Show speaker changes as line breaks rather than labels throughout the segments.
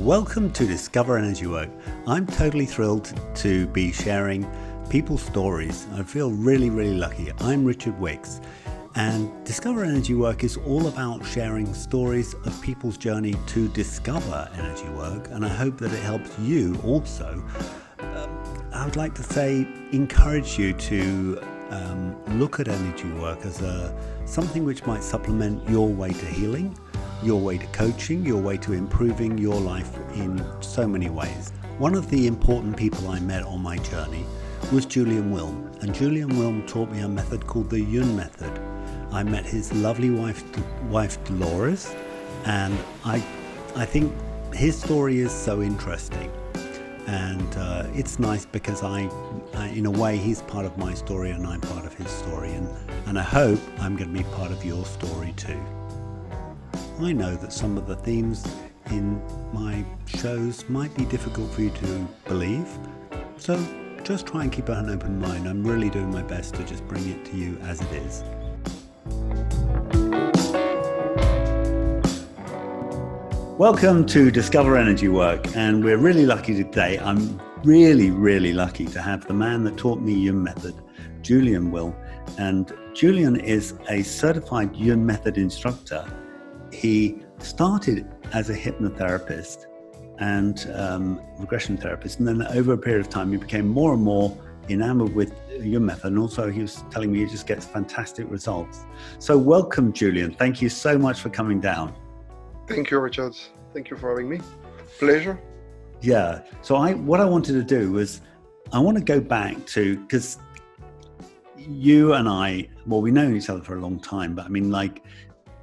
Welcome to Discover Energy Work. I'm totally thrilled to be sharing people's stories. I feel really, really lucky. I'm Richard Wicks, and Discover Energy Work is all about sharing stories of people's journey to discover energy work, and I hope that it helps you also. Um, I would like to say, encourage you to um, look at energy work as a something which might supplement your way to healing, your way to coaching, your way to improving your life in so many ways. One of the important people I met on my journey was Julian Wilm, and Julian Wilm taught me a method called the Yuen method. I met his lovely wife, wife Dolores, and I, I think his story is so interesting and uh, it's nice because I, I, in a way, he's part of my story and I'm part of his story, and, and I hope I'm going to be part of your story too. I know that some of the themes in my shows might be difficult for you to believe, so just try and keep an open mind. I'm really doing my best to just bring it to you as it is. Welcome to Discover Energy Work, and we're really lucky today. I'm really, really lucky to have the man that taught me Yuen Method, Julian Wilm. And Julian is a certified Yuen Method instructor. He started as a hypnotherapist and um, regression therapist, and then over a period of time, he became more and more enamored with Yuen Method. And also, he was telling me he just gets fantastic results. So, welcome, Julian. Thank you so much for coming down.
Thank you, Richard. Thank you for having me. Pleasure.
Yeah. So I what I wanted to do was I want to go back to because you and I, well, we know each other for a long time, but I mean, like,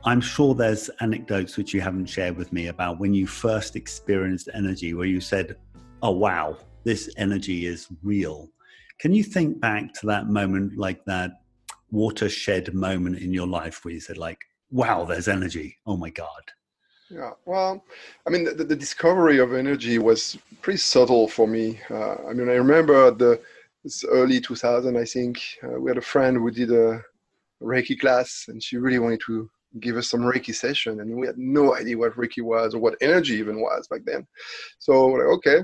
I'm sure there's anecdotes which you haven't shared with me about when you first experienced energy, where you said, "Oh wow, this energy is real." Can you think back to that moment, like that watershed moment in your life, where you said, "Like, wow, there's energy. Oh my god."
Yeah, well, I mean, the, the, discovery of energy was pretty subtle for me. Uh, I mean, I remember the early 2000, I think, uh, we had a friend who did a Reiki class, and she really wanted to give us some Reiki session, and we had no idea what Reiki was or what energy even was back then. So, like, okay.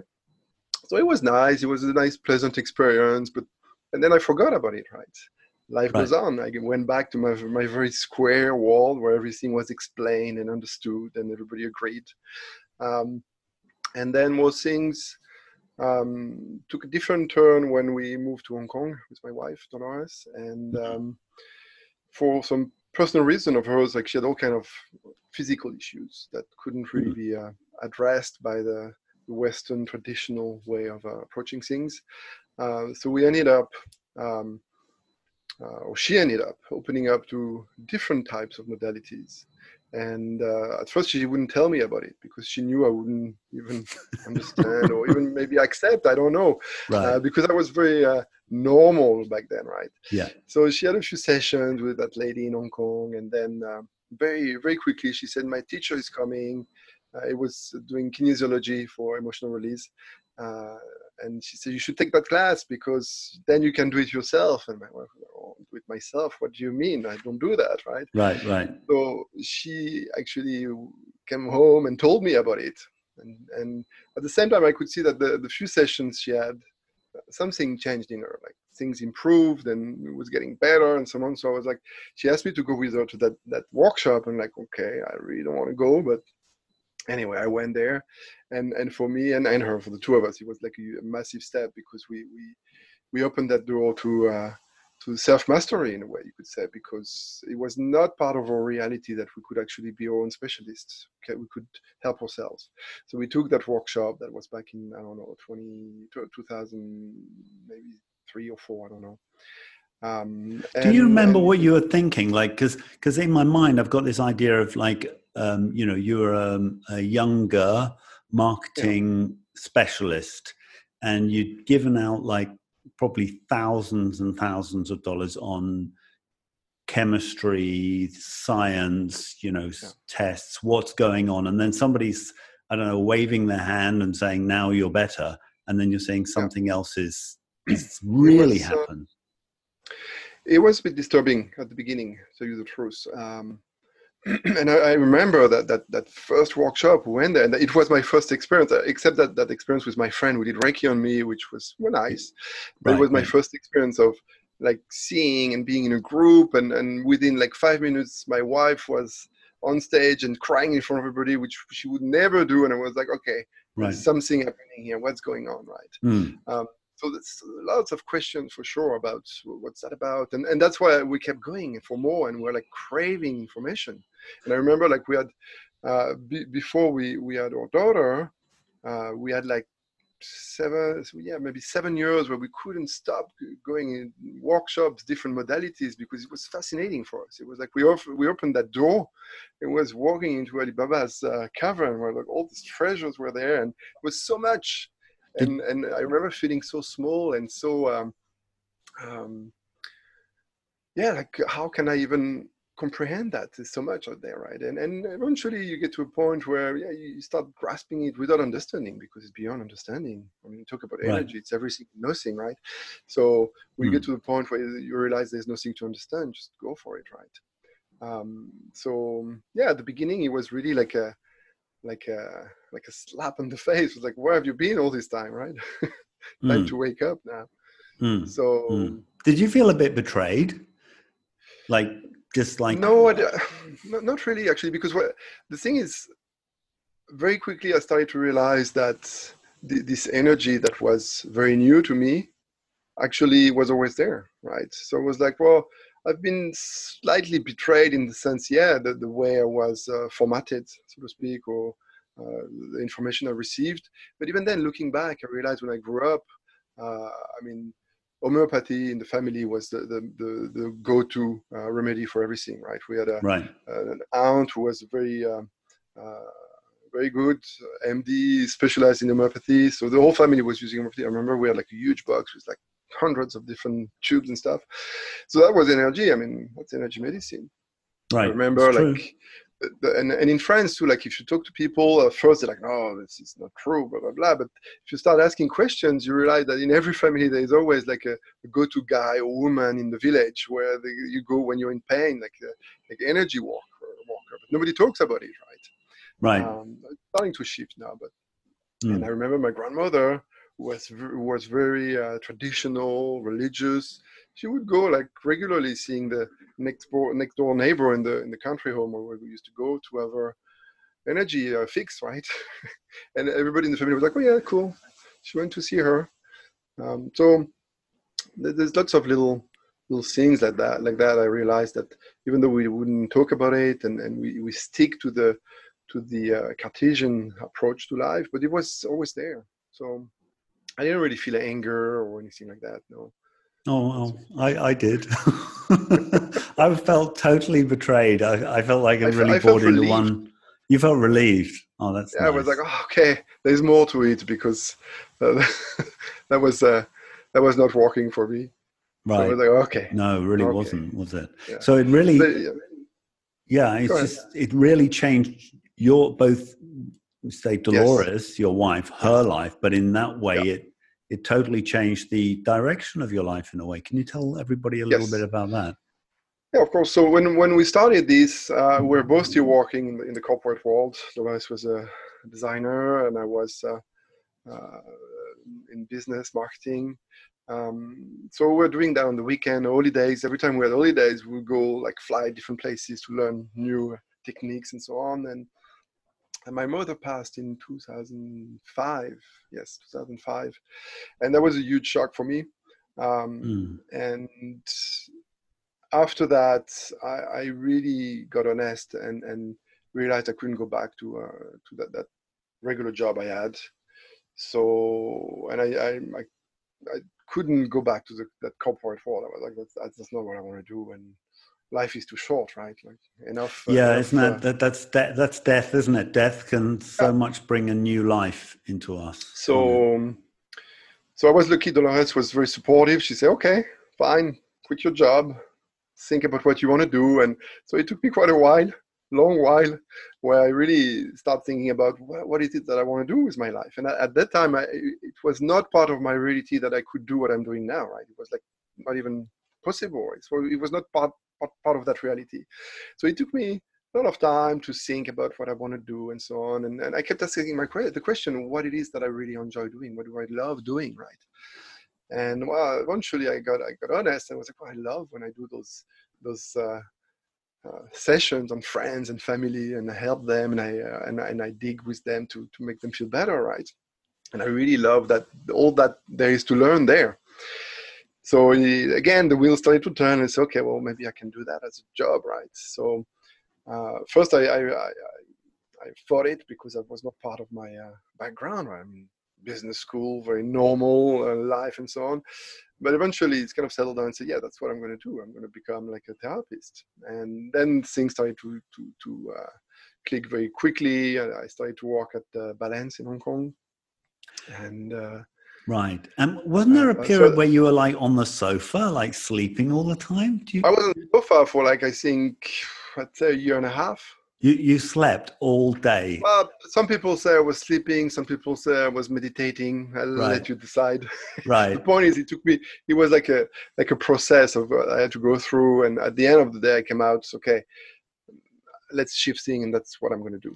So it was nice. It was a nice, pleasant experience, but and then I forgot about it, right? life right. goes on. I went back to my my very square world where everything was explained and understood, and everybody agreed. Um, and then most things um, took a different turn when we moved to Hong Kong with my wife Dolores, and mm-hmm. um, for some personal reason of hers, like she had all kind of physical issues that couldn't really mm-hmm. be uh, addressed by the Western traditional way of uh, approaching things. Uh, so we ended up um, uh, or she ended up opening up to different types of modalities. And uh, at first, she wouldn't tell me about it because she knew I wouldn't even understand or even maybe accept. I don't know, right. uh, because I was very uh, normal back then, right?
Yeah.
So she had a few sessions with that lady in Hong Kong, and then um, very, very quickly she said, "My teacher is coming." Uh, it was doing kinesiology for emotional release, uh, and she said you should take that class because then you can do it yourself. And do it myself? What do you mean? I don't do that right?
Right right.
So she actually came home and told me about it. And and at the same time i could see that the, the few sessions she had something changed in her like things improved and it was getting better and so on. So i was like she asked me to go with her to that that workshop. And like okay i really don't want to go but anyway, I went there, and and for me and, and her, for the two of us, it was like a, massive step because we we we opened that door to uh, to self mastery in a way you could say because it was not part of our reality that we could actually be our own specialists. Okay, we could help ourselves. So we took that workshop that was back in I don't know 20 2000 maybe three or four I don't know.
Um, and, Do you remember and, what you were thinking? Like, because because in my mind, I've got this idea of like um, you know, you're um, a younger marketing yeah. specialist and you'd given out like probably thousands and thousands of dollars on chemistry, science, you know, yeah. tests, what's going on. And then somebody's, I don't know, waving their hand and saying, now you're better. And then you're saying something yeah. else is, is really it was, uh, happened.
Uh, it was a bit disturbing at the beginning, to tell you the truth. Um, and I, I, remember that, that that first workshop we went there, and it was my first experience. Uh, except that that experience with my friend who did Reiki on me, which was well, nice, but right, it was my first experience of like seeing and being in a group, and and within like five minutes, my wife was on stage and crying in front of everybody, which she would never do, and I was like, okay, right. something happening here. What's going on, right? Mm. Um, so there's lots of questions for sure about what's that about? And, and that's why we kept going for more and we're like craving information. And i remember like we had uh, b- before we we had our daughter uh, we had like seven yeah maybe seven years where we couldn't stop going in workshops different modalities because it was fascinating for us. It was like we off, we opened that door. And was walking into Ali Baba's uh, cavern where like all these treasures were there and it was so much and and I remember feeling so small and so um, um, yeah, like how can I even comprehend that? There's so much out there, right? And and eventually you get to a point where yeah, you start grasping it without understanding because it's beyond understanding. I mean, talk about energy; right. it's everything, nothing, right? So we mm. get to the point where you realize there's nothing to understand, just go for it, right? Um, so yeah, at the beginning it was really like a like a like a slap in the face. It's like, where have you been all this time, right? time mm. to wake up now. Mm. So, mm.
did you feel a bit betrayed? Like, just like
no, I, not really actually, because what the thing is, very quickly I started to realize that th- this energy that was very new to me actually was always there, right? So it was like, well, I've been slightly betrayed in the sense, yeah, the, the way I was uh, formatted, so to speak, or the information I received. But even then, looking back, I realized when I grew up, uh, I mean, homeopathy in the family was the, the, the, the go-to uh, remedy for everything, right? We had a,
right.
an aunt who was very, um, uh, very good MD, specialized in homeopathy. So the whole family was using homeopathy. I remember we had like a huge box with like hundreds of different tubes and stuff. So that was energy. I mean, what's energy medicine.
Right. I
remember like, the, and, and in France too, like if you talk to people, uh, first they're like, no, this is not true, blah, blah, blah. But if you start asking questions, you realize that in every family, there's always like a, a go-to guy or woman in the village where they, you go when you're in pain, like, uh, like energy walker, walker. But nobody talks about it,
right? Right. Um,
starting to shift now, but, mm. and I remember my grandmother, was was very uh, traditional, religious. She would go like regularly, seeing the next door next door neighbor in the in the country home or where we used to go to have our energy uh, fixed, right? and everybody in the family was like, "Oh yeah, cool." She went to see her. Um, so there's lots of little little things like that like that i realized that even though we wouldn't talk about it and, and we, we stick to the to the uh, cartesian approach to life but it was always there so I didn't really feel anger or anything like that. No.
Oh, well, I, I did. I felt totally betrayed. I, I felt like I, really I bought into one. You felt relieved. Oh, that's.
Yeah, nice. I was like, oh, okay, there's more to it because uh, that was uh, that was not working for me.
Right. So I
was like, okay.
No, it really okay. wasn't, was it? Yeah. So it really. But, yeah. yeah, it's just it really changed your both say Dolores, yes. your wife, her life, but in that way yeah. it it totally changed the direction of your life in a way. Can you tell everybody a little bit about that?
Yeah, of course. So when when we started this, uh, we are both still working in the, in the, corporate world. Dolores was a designer, and I was uh, uh, in business marketing. Um, so we are doing that on the weekend, holidays. Every time we had holidays, we would go like fly different places to learn new techniques and so on. And and my mother passed in 2005 yes 2005 and that was a huge shock for me. Um, mm. and after that I, I, really got honest and, and realized i couldn't go back to uh, to that, that regular job i had. So and i i, I, I couldn't go back to the, that corporate world. I was like that's, that's not what i want to do. And life is too short, right? Like enough.
Uh, yeah, enough, isn't that, uh, that that's de- that's death, isn't it? Death can so yeah. much bring a new life into us.
So, um, so I was lucky. Dolores was very supportive. She said, "Okay, fine, quit your job, think about what you want to do." And so it took me quite a while, long while, where I really start thinking about what, what is it that I want to do with my life. And at that time, I, it was not part of my reality that I could do what I'm doing now. Right? It was like not even possible. It was, it was not part part of that reality. So it took me a lot of time to think about what I want to do and so on. And, and I kept asking my the question, what it is that I really enjoy doing, what do I love doing, right? And well, eventually I got I got honest and was like, oh, I love when I do those those uh, uh, sessions on friends and family, and I help them and I uh, and, and I dig with them to to make them feel better, right? And I really love that all that there is to learn there. So again, the wheels started to turn. And say, okay, well, maybe I can do that as a job, right? So uh, first, I, I, I, I thought it because that was not part of my uh, background. Right? I mean, business school, very normal uh, life, and so on. But eventually, it's kind of settled down and said, "Yeah, that's what I'm going to do. I'm going to become like a therapist." And then things started to to to uh, click very quickly. I started to work at uh, Balance in Hong Kong, and uh,
Right. And wasn't there a period so, where you were like on the sofa, like sleeping all the time?
You... I was on the sofa for like I think I'd say a year and a half.
You you slept all day.
Well, some people say I was sleeping. Some people say I was meditating. I'll right. let you decide.
Right.
the point is, it took me. It was like a like a process of uh, I had to go through, and at the end of the day, I came out. Okay, let's shift thing, and that's what I'm going to do.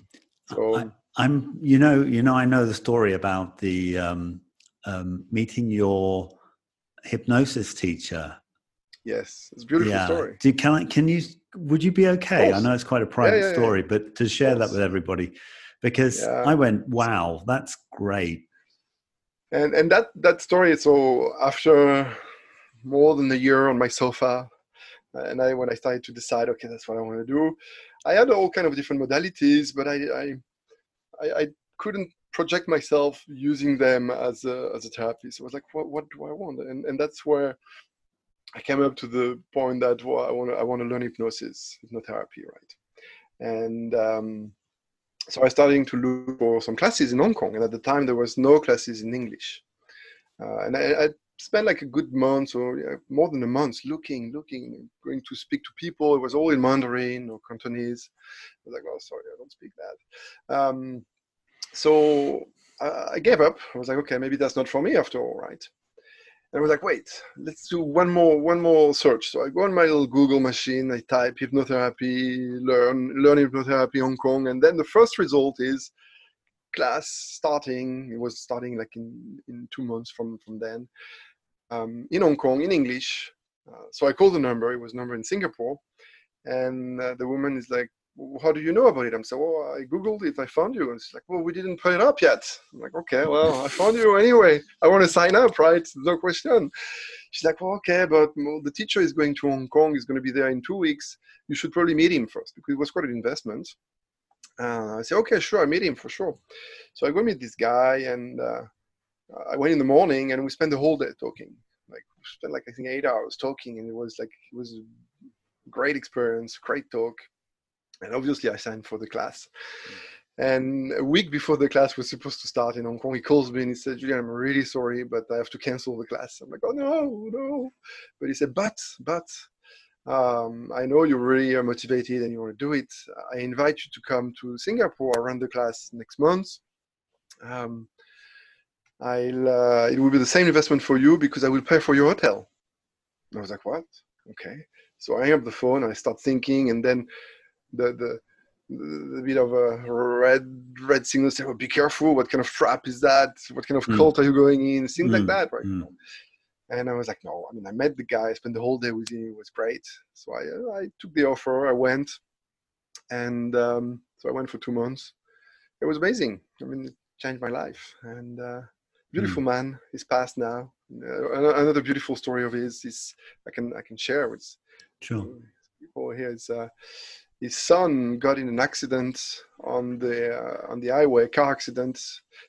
So
I, am You know. You know. I know the story about the um, um, meeting your hypnosis teacher.
Yes, it's a beautiful yeah. story.
Do, can I, can you would you be okay? I know it's quite a private yeah, yeah, story, but to share that with everybody, because I went, wow, that's great.
And and that that story. So after more than a year on my sofa, and I when I started to decide, okay, that's what I want to do. I had all kind of different modalities, but I I, I, I couldn't project myself using them as a as a therapist. I was like, what what do I want? And and that's where I came up to the point that well, I want to I want to learn hypnosis, hypnotherapy, right? And um, so I started to look for some classes in Hong Kong, and at the time there was no classes in English. Uh, and I, I, spent like a good month or yeah, more than a month looking, looking, going to speak to people. It was all in Mandarin or Cantonese. I was like, oh, sorry, I don't speak that. Um, so uh, I gave up. I was like, okay, maybe that's not for me after all, right? And I was like, wait, let's do one more one more search. So I go on my little Google machine, I type hypnotherapy, learn learn hypnotherapy Hong Kong, and then the first result is class starting. It was starting like in, in two months from from then um, in Hong Kong in English. Uh, so I called the number. It was number in Singapore, and uh, the woman is like, how do you know about it? I'm saying, well, I Googled it, I found you. And she's like, well, we didn't put it up yet. I'm like, okay, well, I found you anyway. I want to sign up, right? No question. She's like, well, okay, but the teacher is going to Hong Kong. He's going to be there in two weeks. You should probably meet him first because it was quite an investment. Uh, I said, okay, sure, I meet him for sure. So I go meet this guy and uh, I went in the morning and we spent the whole day talking. Like, spent like, I think eight hours talking and it was like, it was a great experience, great talk and obviously, I signed for the class. And a week before the class was supposed to start in Hong Kong, he calls me and he said, Julian, I'm really sorry, but I have to cancel the class. I'm like, oh, no, no. But he said, but, but, um, I know you really are motivated and you want to do it. I invite you to come to Singapore, run the class next month. Um, I'll, uh, it will be the same investment for you because I will pay for your hotel. And I was like, what? Okay. So I hang up the phone, I start thinking, and then the the the bit of a red red signal say, oh, be careful, what kind of trap is that? What kind of mm. cult are you going in? Things mm. like that, right? Mm. And I was like, no, I mean, I met the guy, I spent the whole day with him, it was great. So I, uh, I took the offer, I went, and um, so I went for two months. It was amazing. I mean, it changed my life. And uh, beautiful mm. man, he's passed now. Uh, another beautiful story of his is I can I can share with
sure.
people here. Is, uh, his son got in an accident on the uh, on the highway, car accident,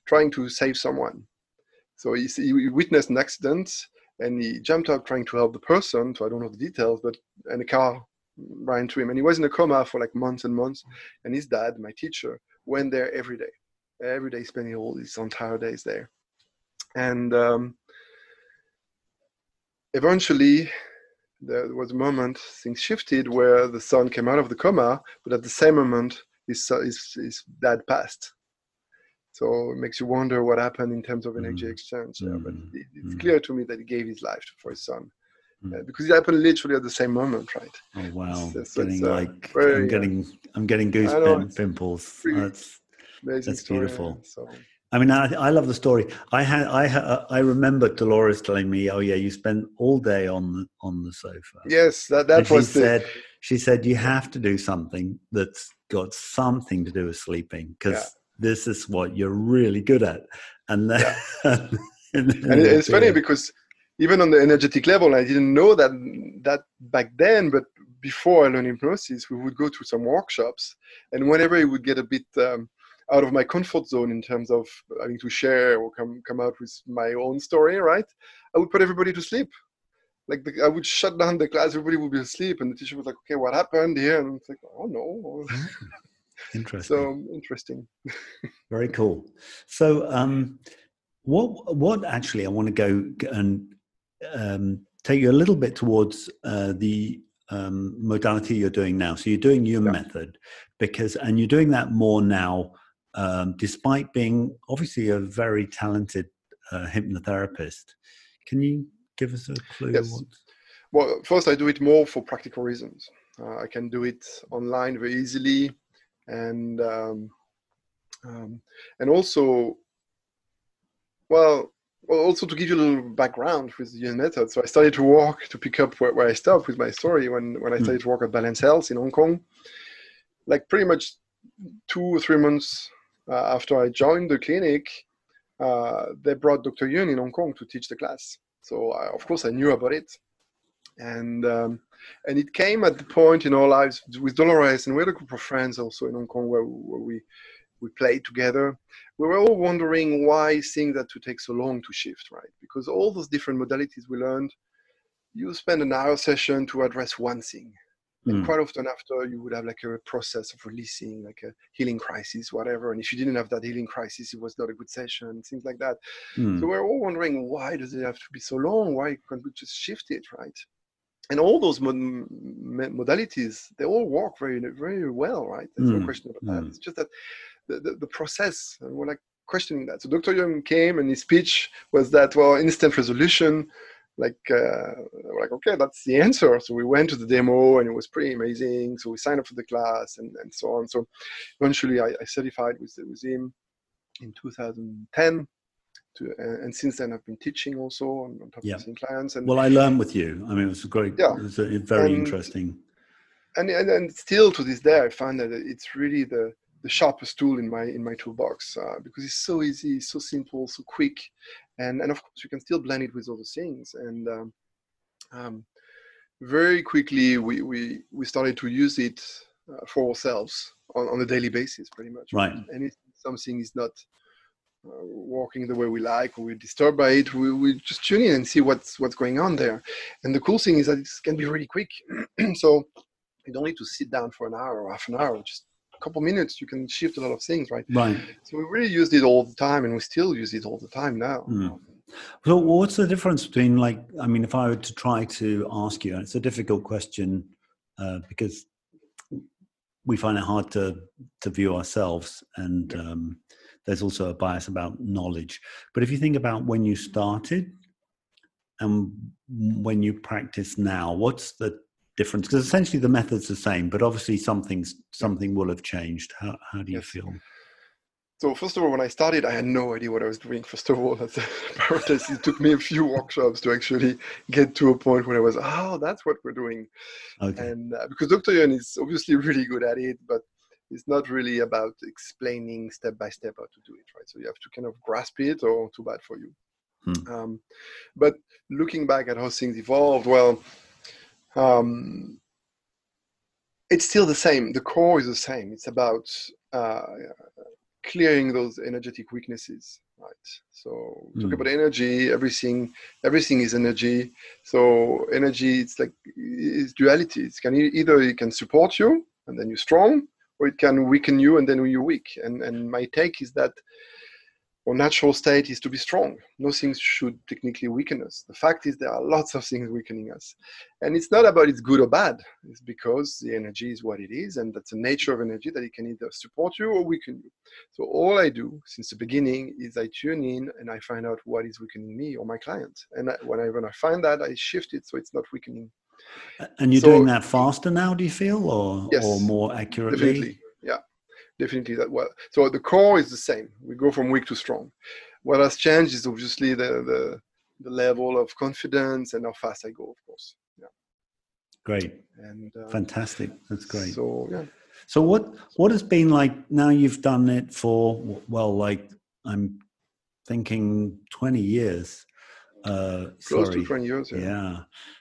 trying to save someone. So he, he witnessed an accident and he jumped up trying to help the person. So I don't know the details, but and a car ran into him, and he was in a coma for like months and months. And his dad, my teacher, went there every day, every day, spending all his entire days there. And um, eventually, there was a moment things shifted where the son came out of the coma, but at the same moment his, his, his dad passed. So it makes you wonder what happened in terms of energy mm. exchange. Yeah, but mm. it, it's mm. clear to me that he gave his life for his son. uh, because it happened literally at the same moment, right?
Oh wow! It's, it's, getting uh, like very, I'm getting I'm getting goose pimples. That's that's beautiful. So. I mean, I, I love the story. I had, I, I remember Dolores telling me, "Oh yeah, you spent all day on the on the sofa."
Yes, that that
and
was.
She the... said, she said, you have to do something that's got something to do with sleeping because yeah. this is what you're really good at. And then,
yeah. and, and it's funny because even on the energetic level, I didn't know that that back then, but before I learned hypnosis, we would go to some workshops, and whenever it would get a bit um, out of my comfort zone in terms of having to share or come come out with my own story, right? I would put everybody to sleep. Like the, I would shut down the class, everybody would be asleep, and the teacher was like, "Okay, what happened here?" And it's like, "Oh no."
Interesting.
so interesting.
Very cool. So, um, what what actually I want to go and um, take you a little bit towards uh, the um, modality you're doing now. So you're doing your yeah. method because, and you're doing that more now um, despite being obviously a very talented uh, hypnotherapist. Can you give us a clue?
Yes. What... Well, first, I do it more for practical reasons. Uh, I can do it online very easily, and um, um, and also, well, well, also to give you a little background with the method. So I started to work to pick up where, where I stopped with my story when when I hmm. started mm. to work at Balance Health in Hong Kong. Like pretty much two or three months uh, after I joined the clinic, uh, they brought Dr. Yuen in Hong Kong to teach the class. So I, of course I knew about it, and um, and it came at the point in our lives with Dolores and we had a group of friends also in Hong Kong where, where we we played together. We were all wondering why things had to take so long to shift, right? Because all those different modalities we learned, you spend an hour session to address one thing, and mm. quite often after you would have like a process of releasing like a healing crisis whatever and if you didn't have that healing crisis it was not a good session things like that mm. so we're all wondering why does it have to be so long why can't we just shift it right and all those mod- modalities they all work very very well right there's mm. no question about that hmm. it's just that the, the, the process and we're like questioning that so dr Yuen came and his speech was that well instant resolution like uh, like okay that's the answer. So we went to the demo and it was pretty amazing. So we signed up for the class and, and so on. So eventually i, I certified with, with him in 2010 to, uh, and since then i've been teaching also on, on top yeah. clients and
well i learned with you. I mean it was great yeah. it was a, very and, interesting.
and, and and still to this day i find that it's really the the sharpest tool in my in my toolbox uh, because it's so easy, so simple, so quick, and and of course you can still blend it with other things. And um, um, very quickly we, we we started to use it uh, for ourselves on, on a daily basis, pretty much.
Right.
And if something is not uh, working the way we like or we're disturbed by it, we, we just tune in and see what's what's going on there. And the cool thing is that it can be really quick. so you don't need to sit down for an hour or half an hour. Just couple minutes you can shift a lot of things right
right
so we really used it all the time and we still use it all the time now
mm. so what's the difference between like i mean if i were to try to ask you and it's a difficult question uh, because we find it hard to to view ourselves and yeah. um, there's also a bias about knowledge but if you think about when you started and when you practice now what's the difference? Because essentially the method's the same, but obviously something's something will have changed. How how do you yes. feel?
So first of all, when I started, I had no idea what I was doing. First of all, as a paratist, it took me a few workshops to actually get to a point where I was, oh, that's what we're doing. Okay. And uh, because Dr. Yuen is obviously really good at it, but it's not really about explaining step by step how to do it, right? So you have to kind of grasp it, or too bad for you. Hmm. Um, but looking back at how things evolved, well, um, it's still the same. The core is the same. It's about uh, clearing those energetic weaknesses, right? So mm. talk hmm. about energy. Everything, everything is energy. So energy, it's like it's duality. It can either it can support you and then you're strong, or it can weaken you and then you're weak. And and my take is that our natural state is to be strong. Nothing should technically weaken us. The fact is, there are lots of things weakening us. And it's not about it's good or bad. It's because the energy is what it is, and that's the nature of energy that it can either support you or weaken you. So, all I do since the beginning is I tune in and I find out what is weakening me or my client. And when I, when I find that, I shift it so it's not weakening.
And you're so, doing that faster now, do you feel, or,
yes,
or more accurately?
Definitely definitely that well. So the core is the same. We go from weak to strong. What has changed is obviously the the, the level of confidence and how fast I go, of course. Yeah.
Great. And uh, fantastic. That's great.
So yeah.
So what what has been like now you've done it for well like I'm thinking 20 years. Uh,
Close sorry. to 20 years.
Yeah. yeah.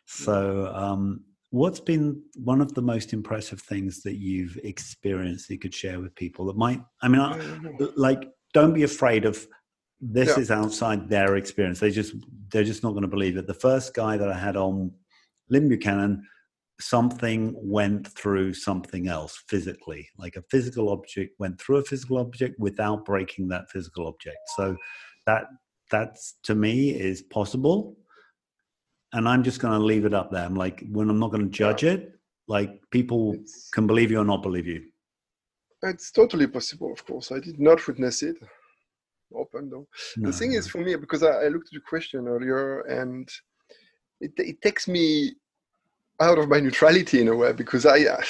So um, what's been one of the most impressive things that you've experienced that you could share with people that might i mean I, mm-hmm. like don't be afraid of this yeah. is outside their experience. They just they're just not going to believe it. The first guy that i had on Lyn Buchanan something went through something else physically. Like a physical object went through a physical object without breaking that physical object. So that that's to me is possible and I'm just going to leave it up there. I'm like, when I'm not going to judge it, like people it's, can believe you or not believe you.
It's totally possible, of course. I did not witness it. Open though. No, the thing is, for me, because I, I, looked at the question earlier, and it, it takes me out of my neutrality in a way because I, uh,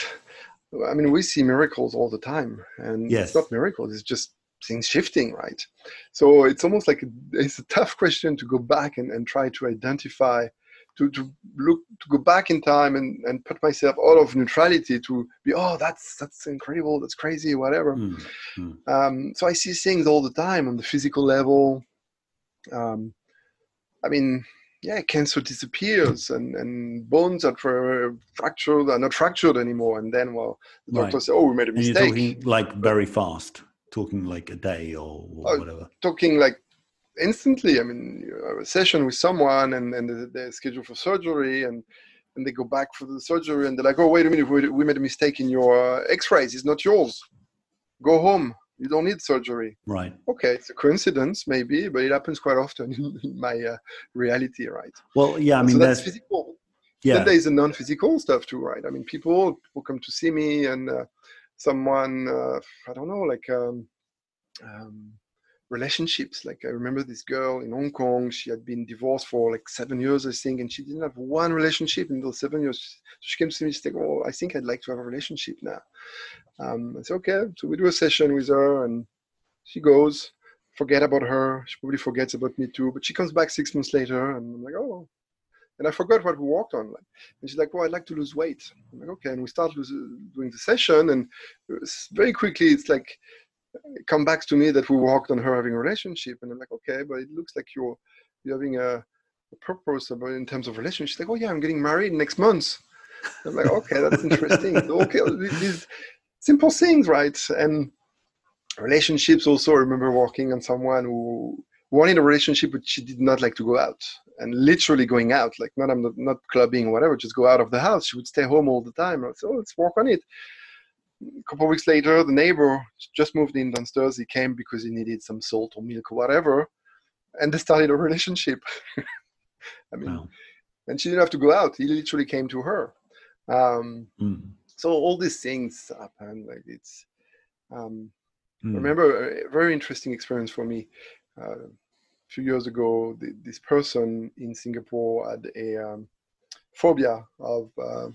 I mean, we see miracles all the time, and yes. it's not miracles; it's just things shifting, right? So it's almost like a, it's a tough question to go back and, and try to identify to, to look to go back in time and, and put myself out of neutrality to be oh that's that's incredible that's crazy whatever. Mm, mm. Um, so i see things all the time on the physical level. Um, i mean yeah cancer disappears and, and bones that were fractured are not fractured anymore. And then well the doctor right. said oh we made a mistake
and you're talking like very fast talking like a day or, or uh, whatever.
talking like instantly. I mean, you have a session with someone and, and they're scheduled for surgery and, and they go back for the surgery and they're like, oh, wait a minute, we made a mistake in your uh, x-rays. It's not yours. Go home. You don't need surgery.
Right.
Okay, it's a coincidence, maybe, but it happens quite often in my uh, reality, right?
Well, yeah, I mean,
so that's physical. Yeah. Then there's the non-physical stuff too, right? I mean, people will come to see me and uh, someone, uh, I don't know, like um, um, relationships. Like I remember this girl in Hong Kong, she had been divorced for like seven years, I think, and she didn't have one relationship in those seven years. So She came to me, she said, Oh, I think I'd like to have a relationship now. Um, I said, Okay. So we do a session with her and she goes, forget about her. She probably forgets about me too. But she comes back six months later and I'm like, Oh, and I forgot what we walked on. And she's like, "Well, I'd like to lose weight." I'm like, "Okay." And we start lose, doing the session, and very quickly, it's like come back to me that we worked on her having a relationship, and I'm like, okay, but it looks like you're you're having a, a purpose about in terms of relationship. She's like, oh yeah, I'm getting married next month. I'm like, okay, that's interesting. okay, these simple things, right? And relationships also. I remember working on someone who wanted a relationship, but she did not like to go out and literally going out, like not I'm not, not clubbing or whatever, just go out of the house. She would stay home all the time. I said, oh, let's work on it a couple of weeks later, the neighbor just moved in downstairs. He came because he needed some salt or milk or whatever, and they started a relationship. I mean, wow. and she didn't have to go out. He literally came to her. Um, mm. So all these things happen. Like it's. Um, mm. Remember a very interesting experience for me. Uh, a few years ago, the, this person in Singapore had a um, phobia of uh,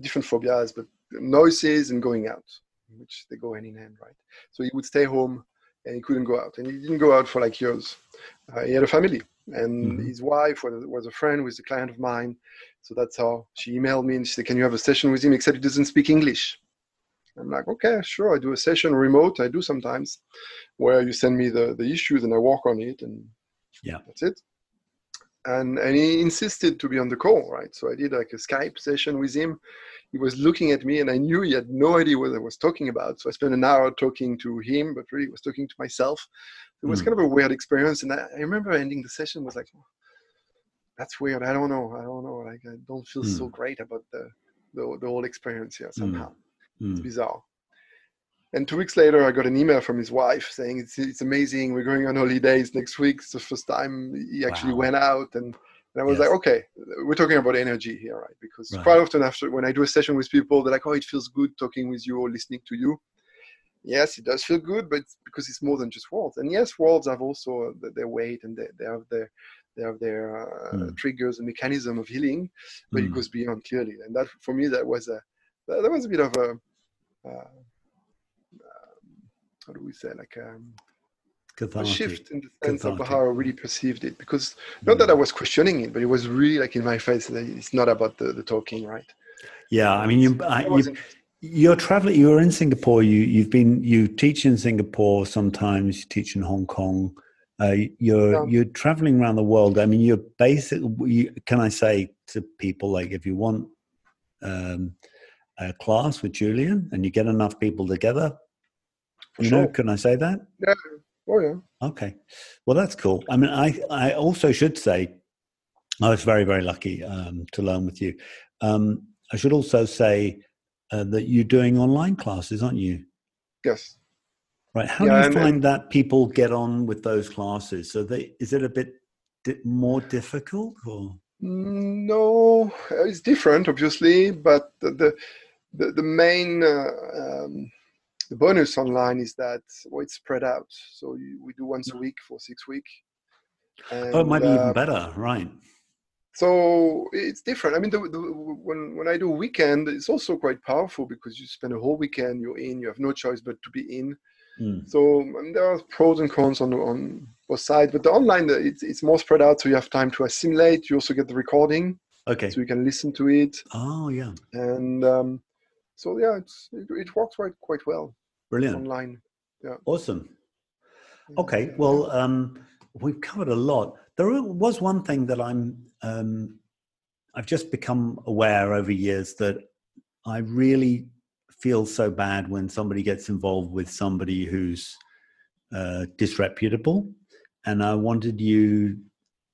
different phobias, but noises and going out, which they go hand in hand, right? So he would stay home and he couldn't go out, and he didn't go out for like years. Uh, he had a family, and mm-hmm. his wife was, was a friend, was a client of mine. So that's how she emailed me and she said, "Can you have a session with him?" Except he doesn't speak English. I'm like, okay, sure. I do a session remote. I do sometimes, where you send me the the issues and I work on it, and
yeah,
that's it. And and he insisted to be on the call, right? So I did like a Skype session with him he was looking at me and I knew he had no idea what I was talking about. So I spent an hour talking to him, but really was talking to myself. It was mm. kind of a weird experience. And I, I, remember ending the session was like, that's weird. I don't know. I don't know. Like I don't feel mm. so great about the, the, the whole experience here somehow. Mm. It's bizarre. And two weeks later, I got an email from his wife saying it's it's amazing. We're going on holidays next week. It's the first time he actually wow. went out, and, and I was yes. like, okay, we're talking about energy here, right? Because right. quite often after when I do a session with people, they're like, oh, it feels good talking with you or listening to you. Yes, it does feel good, but it's because it's more than just words. And yes, words have also their weight and they, they have their they have their uh, mm. triggers and mechanism of healing, but mm. it hmm. goes beyond clearly. And that for me, that was a that was a bit of a uh, how do we say like um, a shift in the sense Cathartic. of how I really perceived it. Because not that I was questioning it, but it was really like in my face that it's not about the, the talking, right?
Yeah, I mean, you, I, you're traveling. You're in Singapore. You you've been you teach in Singapore. Sometimes you teach in Hong Kong. Uh, you're yeah. you're traveling around the world. I mean, you're basically. can I say to people like if you want um, a class with Julian and you get enough people together, you sure. know, can I say that?
Yeah. Oh yeah.
Okay. Well, that's cool. I mean, I I also should say I was very very lucky um, to learn with you. Um, I should also say uh, that you're doing online classes, aren't you?
Yes.
Right. How yeah, do you find that people get on with those classes? So they is it a bit di- more difficult or?
No, it's different, obviously, but the the, the main uh, um, the bonus online is that well, it's spread out. So you, we do once a mm. week for six weeks.
Oh, it might be uh, even better, right?
So it's different. I mean, the, the, when when I do weekend, it's also quite powerful because you spend a whole weekend. You're in. You have no choice but to be in. Mm. So there are pros and cons on on both sides. But the online, it's it's more spread out, so you have time to assimilate. You also get the recording.
Okay.
So you can listen to it.
Oh yeah.
And um, so yeah, it's it, it works quite quite well.
Brilliant.
Online. Yeah.
Awesome. Okay. Well, um, we've covered a lot. There was one thing that I'm um, I've just become aware over years that I really feel so bad when somebody gets involved with somebody who's uh, disreputable, and I wanted you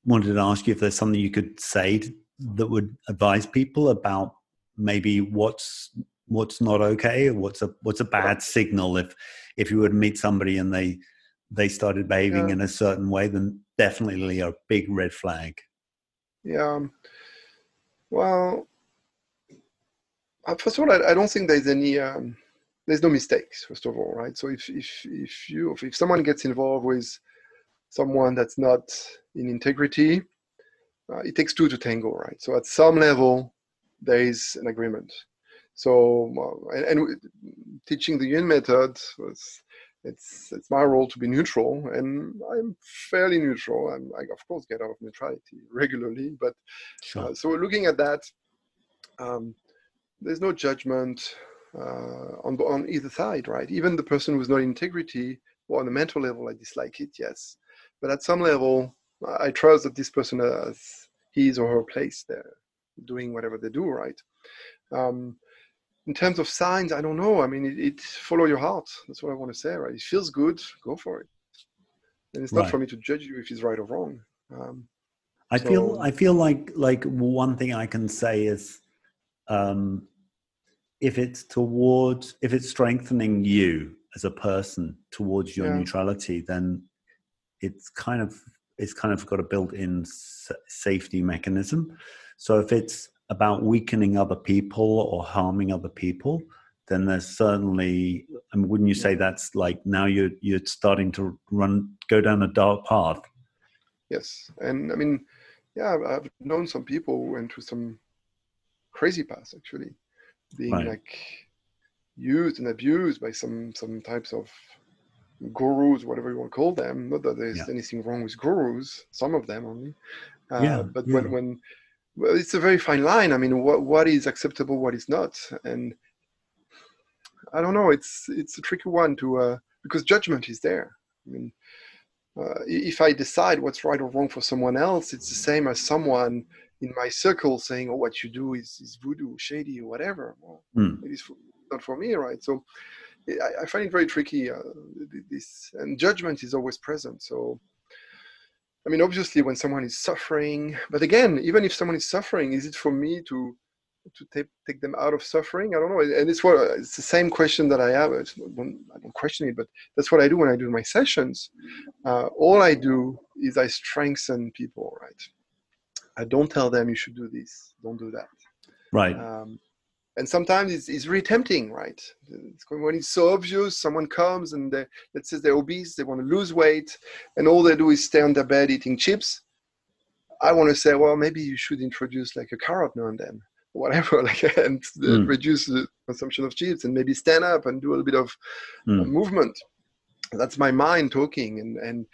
wanted to ask you if there's something you could say that would advise people about maybe what's what's not okay what's a what's a bad signal if if you were to meet somebody and they they started behaving yeah. in a certain way then definitely a big red flag.
Yeah. Well uh, first of all i, I don't think there's any um, there's no mistakes first of all right? So if if if you if someone gets involved with someone that's not in integrity uh, it takes two to tango right? So at some level there is an agreement so, and, and, teaching the Yuen method was it's it's my role to be neutral, and I'm fairly neutral. I'm, I of course get out of neutrality regularly, but sure. uh, so looking at that, um, there's no judgment uh, on on either side, right? Even the person who's not integrity, or on a mental level, I dislike it, yes, but at some level, I trust that this person has his or her place there, doing whatever they do, right? Um, in terms of signs, I don't know. I mean, it, it, follow your heart. That's what I want to say, right? It feels good, go for it. And it's not right. for me to judge you if it's right or wrong. Um,
I so, feel I feel like like one thing I can say is, um, if it's towards if it's strengthening you as a person towards your yeah. neutrality, then it's kind of it's kind of got a built-in safety mechanism. So if it's about weakening other people or harming other people, then there's certainly. I mean, wouldn't you say that's like now you're you're starting to run go down a dark path?
Yes, and I mean, yeah, I've known some people who went through some crazy paths actually, being right. like used and abused by some some types of gurus, whatever you want to call them. Not that there's yeah. anything wrong with gurus, some of them only. Uh, yeah, but yeah. when when well, it's a very fine line. I mean, what what is acceptable, what is not, and I don't know. It's it's a tricky one to uh, because judgment is there. I mean, uh, if I decide what's right or wrong for someone else, it's the same as someone in my circle saying, "Oh, what you do is, is voodoo, shady, or whatever." Well, mm. it is not for me, right? So I, I find it very tricky. Uh, this and judgment is always present. So I mean, obviously, when someone is suffering, but again, even if someone is suffering, is it for me to to take, take them out of suffering? I don't know. And it's what it's the same question that I have. It's, I don't question it, but that's what I do when I do my sessions. Uh, all I do is I strengthen people, right? I don't tell them you should do this, don't do that.
Right. Um,
and sometimes it's, it's really tempting, right? It's when it's so obvious, someone comes and they, let's say they're obese, they want to lose weight, and all they do is stay on their bed eating chips. I want to say, well, maybe you should introduce like a carrot now and then, whatever, like, and mm. reduce the consumption of chips, and maybe stand up and do a little bit of mm. movement. That's my mind talking, and and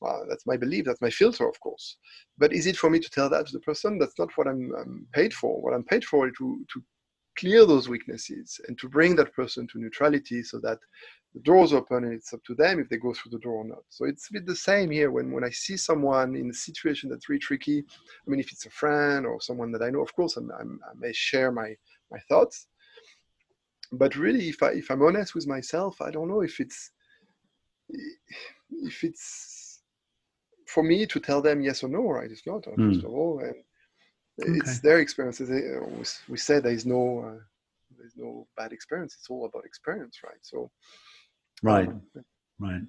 well, that's my belief, that's my filter, of course. But is it for me to tell that to the person? That's not what I'm, I'm paid for. What I'm paid for is to to clear those weaknesses and to bring that person to neutrality so that the doors open and it's up to them if they go through the door or not. So it's a bit the same here when, when I see someone in a situation that's really tricky. I mean, if it's a friend or someone that I know, of course, I'm, I'm, i may share my, my thoughts. But really, if, I, if I'm honest with myself, I don't know if it's, if it's for me to tell them yes or no, right? It's not, mm. first of all. And okay. it's their experiences. We say there is no uh, there's no bad experience. It's all about experience, right? So,
right, um, right.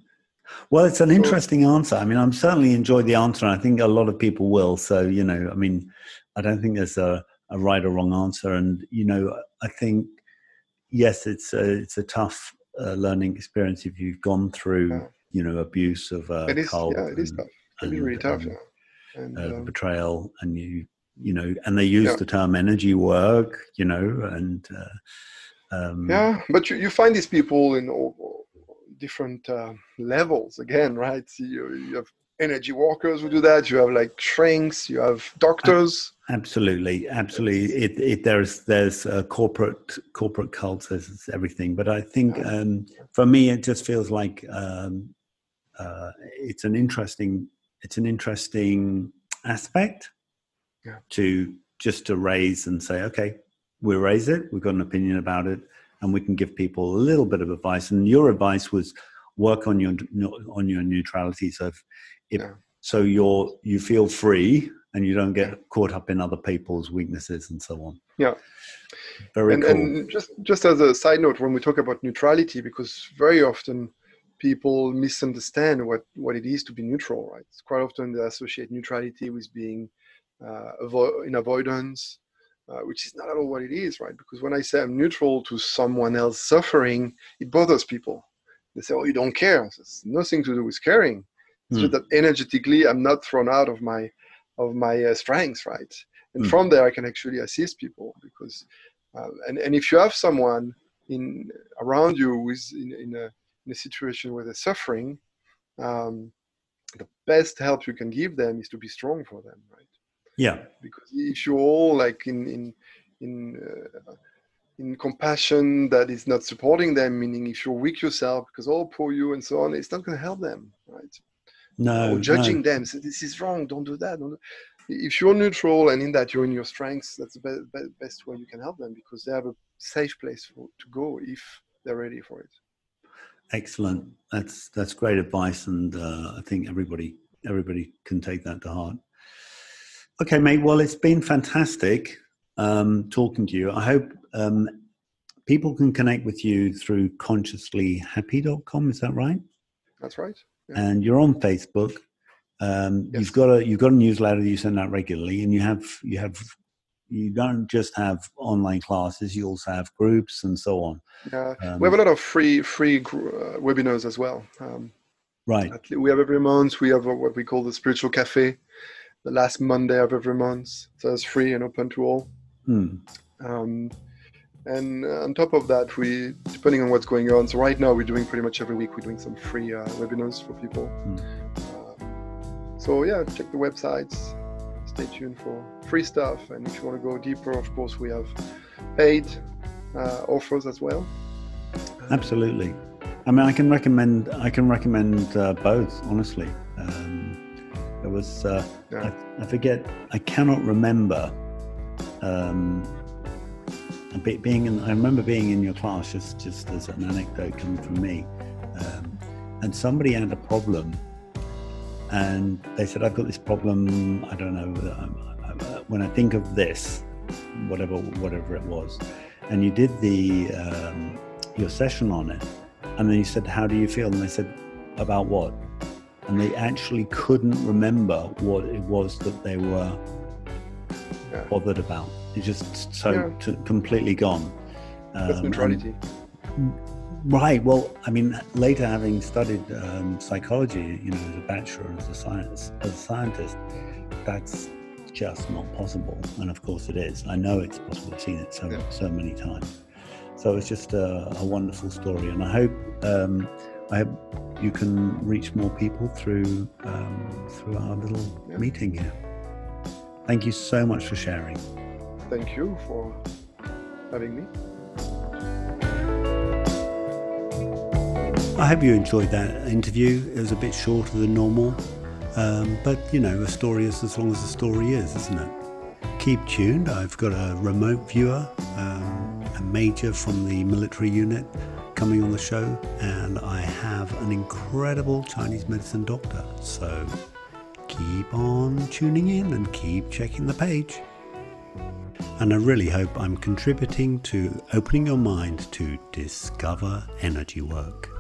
Well, it's an interesting answer. I mean, I'm certainly enjoyed the answer, and I think a lot of people will. So, you know, I mean, I don't think there's a, a right or wrong answer, and you know, I think yes, it's a, it's a tough uh, learning experience if you've gone through, yeah. you know, abuse of uh,
it is, cult yeah, it is tough. It and, really tough. Um, yeah.
And, uh, um, betrayal, and you you know, and they use yeah. the term energy work, you know, and uh,
um, yeah, but you, you find these people in all, different uh, levels again, right? You, you have energy workers who do that. You have like shrinks. You have doctors.
Absolutely, absolutely. It, it there's there's a corporate corporate cults. There's everything. But I think um, for me, it just feels like um, uh, it's an interesting it's an interesting aspect
yeah.
to just to raise and say, okay, we raise it, we've got an opinion about it, and we can give people a little bit of advice. And your advice was work on your on your neutrality. So if, if yeah. so, you're you feel free and you don't get caught up in other people's weaknesses and so on.
Yeah.
Very
and,
cool.
and just just as a side note, when we talk about neutrality, because very often people misunderstand what what it is to be neutral. Right? Quite often they associate neutrality with being uh, avo- in avoidance, uh, which is not at all what it is, right? Because when I say I'm neutral to someone else suffering, it bothers people. They say, "Oh, you don't care." It's nothing to do with caring. It's mm. just that energetically, I'm not thrown out of my of my uh, strengths, right? And mm. from there, I can actually assist people because, uh, and and if you have someone in around you who is in, in a in a situation where they're suffering, um, the best help you can give them is to be strong for them, right?
Yeah.
Because if you're all like in in in uh, in compassion that is not supporting them, meaning if you're weak yourself because oh poor you and so on, it's not going to help them, right?
No.
Or judging
no.
them, so this is wrong, don't do that. Don't do. If you're neutral and in that you're in your strengths, that's the be- be- best way you can help them because they have a safe place for, to go if they're ready for it.
Excellent. That's that's great advice, and uh, I think everybody everybody can take that to heart. Okay, mate. Well, it's been fantastic um, talking to you. I hope um, people can connect with you through consciouslyhappy.com. Is that right?
That's right.
Yeah. And you're on Facebook. Um, yes. You've got a you've got a newsletter that you send out regularly, and you have you have you don't just have online classes; you also have groups and so on.
Yeah, um, we have a lot of free free uh, webinars as well. Um,
right.
We have every month. We have what we call the spiritual cafe the last Monday of every month. So it's free and open to all.
Hmm.
Um, and on top of that, we, depending on what's going on, so right now we're doing pretty much every week, we're doing some free uh, webinars for people.
Hmm.
Uh, so yeah, check the websites, stay tuned for free stuff. And if you want to go deeper, of course, we have paid uh, offers as well.
Absolutely. I mean, I can recommend I can recommend uh, both, honestly. Um, was, uh, yeah. I, I, forget, I cannot remember um, being in, I remember being in your class just, just as an anecdote coming from me. Um, and somebody had a problem and they said, I've got this problem. I don't know. Um, uh, when I think of this, whatever whatever it was, and you did the um, your session on it, and then you said, "How do you feel?" And they said, "About what?" And they actually couldn't remember what it was that they were yeah. bothered about. It's just so yeah. t- completely gone.
Um, That's neutrality.
Right. Well, I mean, later having studied um, psychology, you know, as a bachelor, as a science, as a scientist, that's just not possible. And of course, it is. I know it's possible. I've seen it so yeah. so many times. So it's just a, a wonderful story, and I hope um, I hope you can reach more people through um, through our little yeah. meeting here. Thank you so much for sharing.
Thank you for having me.
I hope you enjoyed that interview. It was a bit shorter than normal, um, but you know, a story is as long as a story is, isn't it? Keep tuned. I've got a remote viewer, um, a major from the military unit, coming on the show, and I have an incredible Chinese medicine doctor. So keep on tuning in and keep checking the page. And I really hope I'm contributing to opening your mind to discover energy work.